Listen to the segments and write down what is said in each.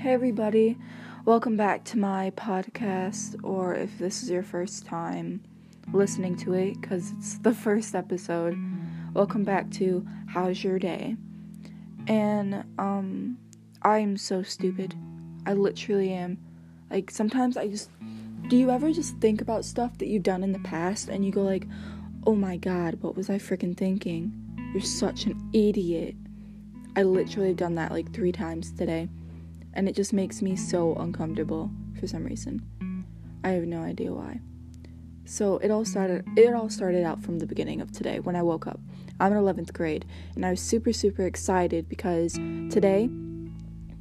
Hey, everybody. Welcome back to my podcast, or if this is your first time listening to it, because it's the first episode, welcome back to How's Your Day? And, um, I'm so stupid. I literally am. Like, sometimes I just. Do you ever just think about stuff that you've done in the past and you go, like, oh my god, what was I freaking thinking? You're such an idiot. I literally have done that like three times today and it just makes me so uncomfortable for some reason. I have no idea why. So it all started it all started out from the beginning of today when I woke up. I'm in 11th grade and I was super super excited because today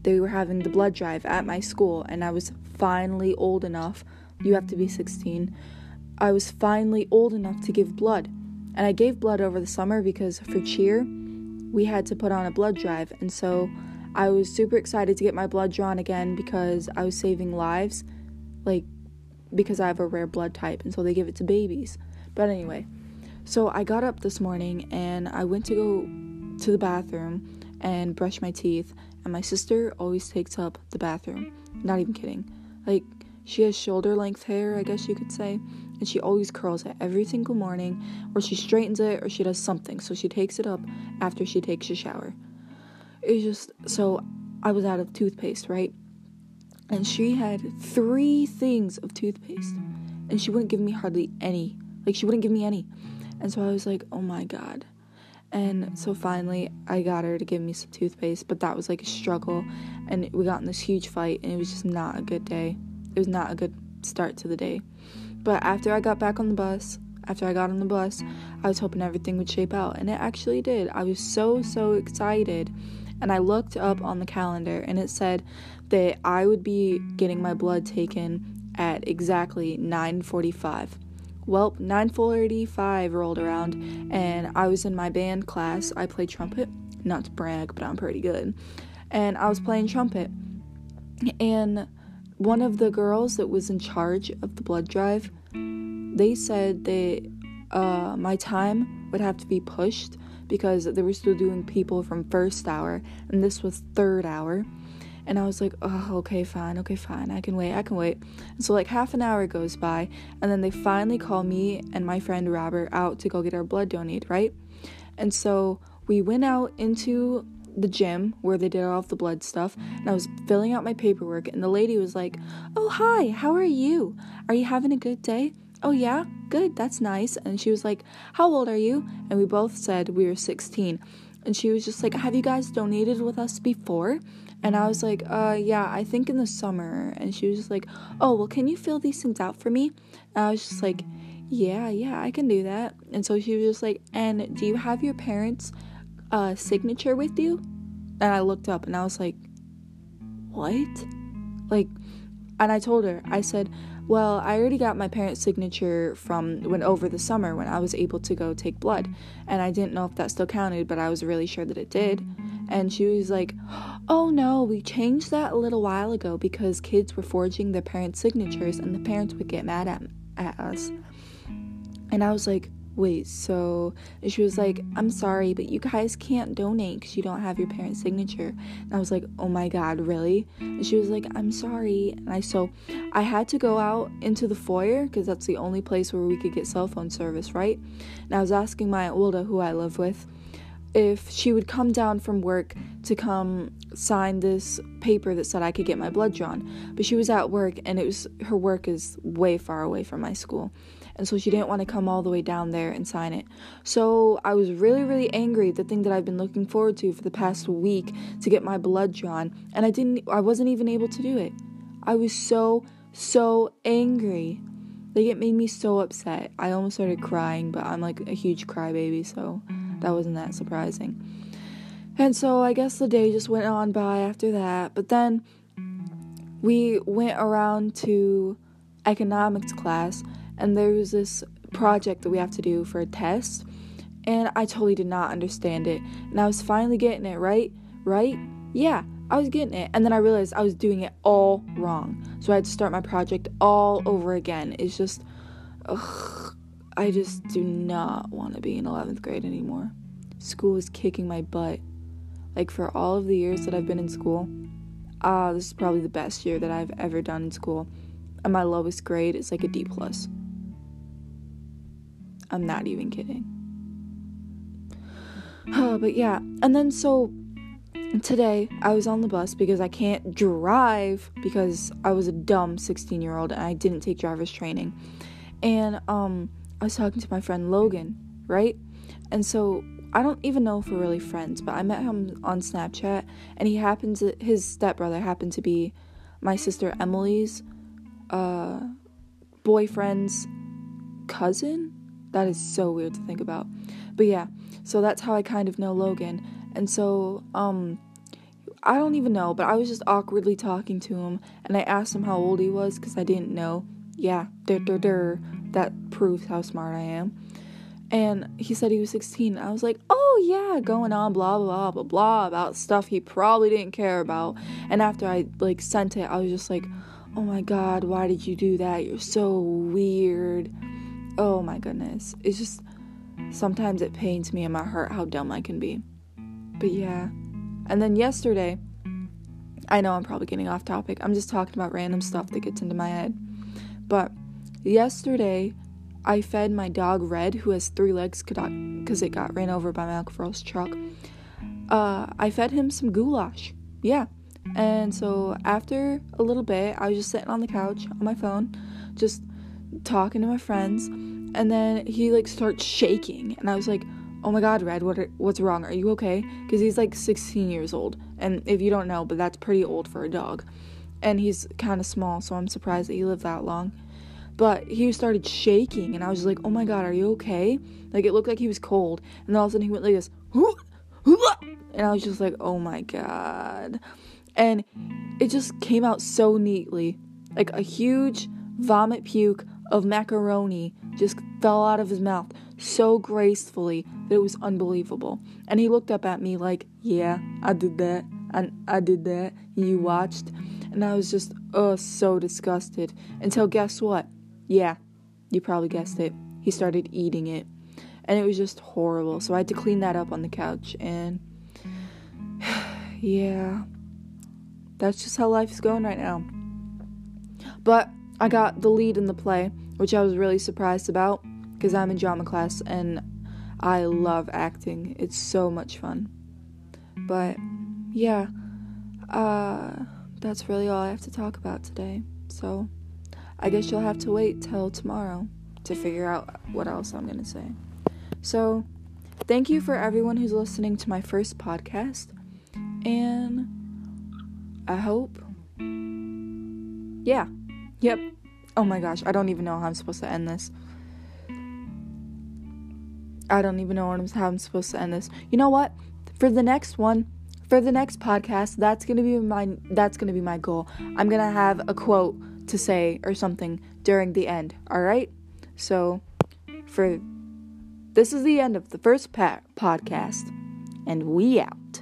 they were having the blood drive at my school and I was finally old enough. You have to be 16. I was finally old enough to give blood. And I gave blood over the summer because for cheer, we had to put on a blood drive. And so I was super excited to get my blood drawn again because I was saving lives, like because I have a rare blood type, and so they give it to babies. But anyway, so I got up this morning and I went to go to the bathroom and brush my teeth, and my sister always takes up the bathroom. Not even kidding. Like, she has shoulder length hair, I guess you could say, and she always curls it every single morning, or she straightens it, or she does something. So she takes it up after she takes a shower. It's just so I was out of toothpaste, right? And she had three things of toothpaste, and she wouldn't give me hardly any. Like, she wouldn't give me any. And so I was like, oh my god. And so finally, I got her to give me some toothpaste, but that was like a struggle. And we got in this huge fight, and it was just not a good day. It was not a good start to the day. But after I got back on the bus, after I got on the bus, I was hoping everything would shape out, and it actually did. I was so, so excited and I looked up on the calendar and it said that I would be getting my blood taken at exactly 9:45. Well, 9:45 rolled around and I was in my band class. I play trumpet, not to brag, but I'm pretty good. And I was playing trumpet. And one of the girls that was in charge of the blood drive, they said that uh, my time would have to be pushed because they were still doing people from first hour and this was third hour. And I was like, oh, okay, fine, okay, fine, I can wait, I can wait. And so, like, half an hour goes by, and then they finally call me and my friend Robert out to go get our blood donated, right? And so we went out into the gym where they did all of the blood stuff, and I was filling out my paperwork, and the lady was like, oh, hi, how are you? Are you having a good day? Oh, yeah? Good, that's nice. And she was like, How old are you? And we both said we were 16. And she was just like, Have you guys donated with us before? And I was like, Uh, yeah, I think in the summer. And she was just like, Oh, well, can you fill these things out for me? And I was just like, Yeah, yeah, I can do that. And so she was just like, And do you have your parents' uh, signature with you? And I looked up and I was like, What? Like, and I told her, I said, well, I already got my parents' signature from when over the summer when I was able to go take blood, and I didn't know if that still counted, but I was really sure that it did. And she was like, Oh no, we changed that a little while ago because kids were forging their parents' signatures and the parents would get mad at, at us. And I was like, wait, so she was like, I'm sorry, but you guys can't donate because you don't have your parents' signature. And I was like, oh my god, really? And she was like, I'm sorry. And I so I had to go out into the foyer because that's the only place where we could get cell phone service, right? And I was asking my older, who I live with, if she would come down from work to come sign this paper that said I could get my blood drawn. But she was at work and it was her work is way far away from my school and so she didn't want to come all the way down there and sign it. So I was really, really angry, the thing that I've been looking forward to for the past week to get my blood drawn, and I didn't, I wasn't even able to do it. I was so, so angry. Like it made me so upset. I almost started crying, but I'm like a huge crybaby, so mm. that wasn't that surprising. And so I guess the day just went on by after that, but then we went around to economics class and there was this project that we have to do for a test. And I totally did not understand it. And I was finally getting it right? Right? Yeah I was getting it. And then I realized I was doing it all wrong. So I had to start my project all over again. It's just ugh, I just do not want to be in 11th grade anymore. School is kicking my butt. Like for all of the years that I've been in school uh, this is probably the best year that I've ever done in school. And my lowest grade is like a D plus. I'm not even kidding. but yeah, and then so today I was on the bus because I can't drive because I was a dumb 16 year old and I didn't take driver's training. And um, I was talking to my friend Logan, right? And so I don't even know if we're really friends, but I met him on Snapchat and he happens to, his stepbrother happened to be my sister Emily's uh, boyfriend's cousin. That is so weird to think about. But yeah, so that's how I kind of know Logan. And so, um, I don't even know, but I was just awkwardly talking to him, and I asked him how old he was because I didn't know. Yeah, der der der. That proves how smart I am. And he said he was 16. I was like, oh yeah, going on blah blah blah blah about stuff he probably didn't care about. And after I like sent it, I was just like, oh my god, why did you do that? You're so weird. Oh my goodness. It's just sometimes it pains me in my heart how dumb I can be. But yeah. And then yesterday, I know I'm probably getting off topic. I'm just talking about random stuff that gets into my head. But yesterday, I fed my dog Red, who has three legs because it got ran over by Malcolm Furl's truck. Uh, I fed him some goulash. Yeah. And so after a little bit, I was just sitting on the couch on my phone, just talking to my friends, and then he like starts shaking, and I was like, "Oh my God, Red, what are, what's wrong? Are you okay?" Because he's like 16 years old, and if you don't know, but that's pretty old for a dog, and he's kind of small, so I'm surprised that he lived that long. But he started shaking, and I was like, "Oh my God, are you okay?" Like it looked like he was cold, and then all of a sudden he went like this, and I was just like, "Oh my God." and it just came out so neatly. Like a huge vomit puke of macaroni just fell out of his mouth so gracefully that it was unbelievable. And he looked up at me like, Yeah, I did that. And I did that. You watched. And I was just, oh, so disgusted. Until guess what? Yeah, you probably guessed it. He started eating it. And it was just horrible. So I had to clean that up on the couch. And yeah that's just how life is going right now. But I got the lead in the play, which I was really surprised about because I'm in drama class and I love acting. It's so much fun. But yeah, uh, that's really all I have to talk about today. So I guess you'll have to wait till tomorrow to figure out what else I'm going to say. So, thank you for everyone who's listening to my first podcast. And I hope. Yeah. Yep. Oh my gosh, I don't even know how I'm supposed to end this. I don't even know how I'm supposed to end this. You know what? For the next one, for the next podcast, that's gonna be my that's gonna be my goal. I'm gonna have a quote to say or something during the end. All right. So, for this is the end of the first pa- podcast, and we out.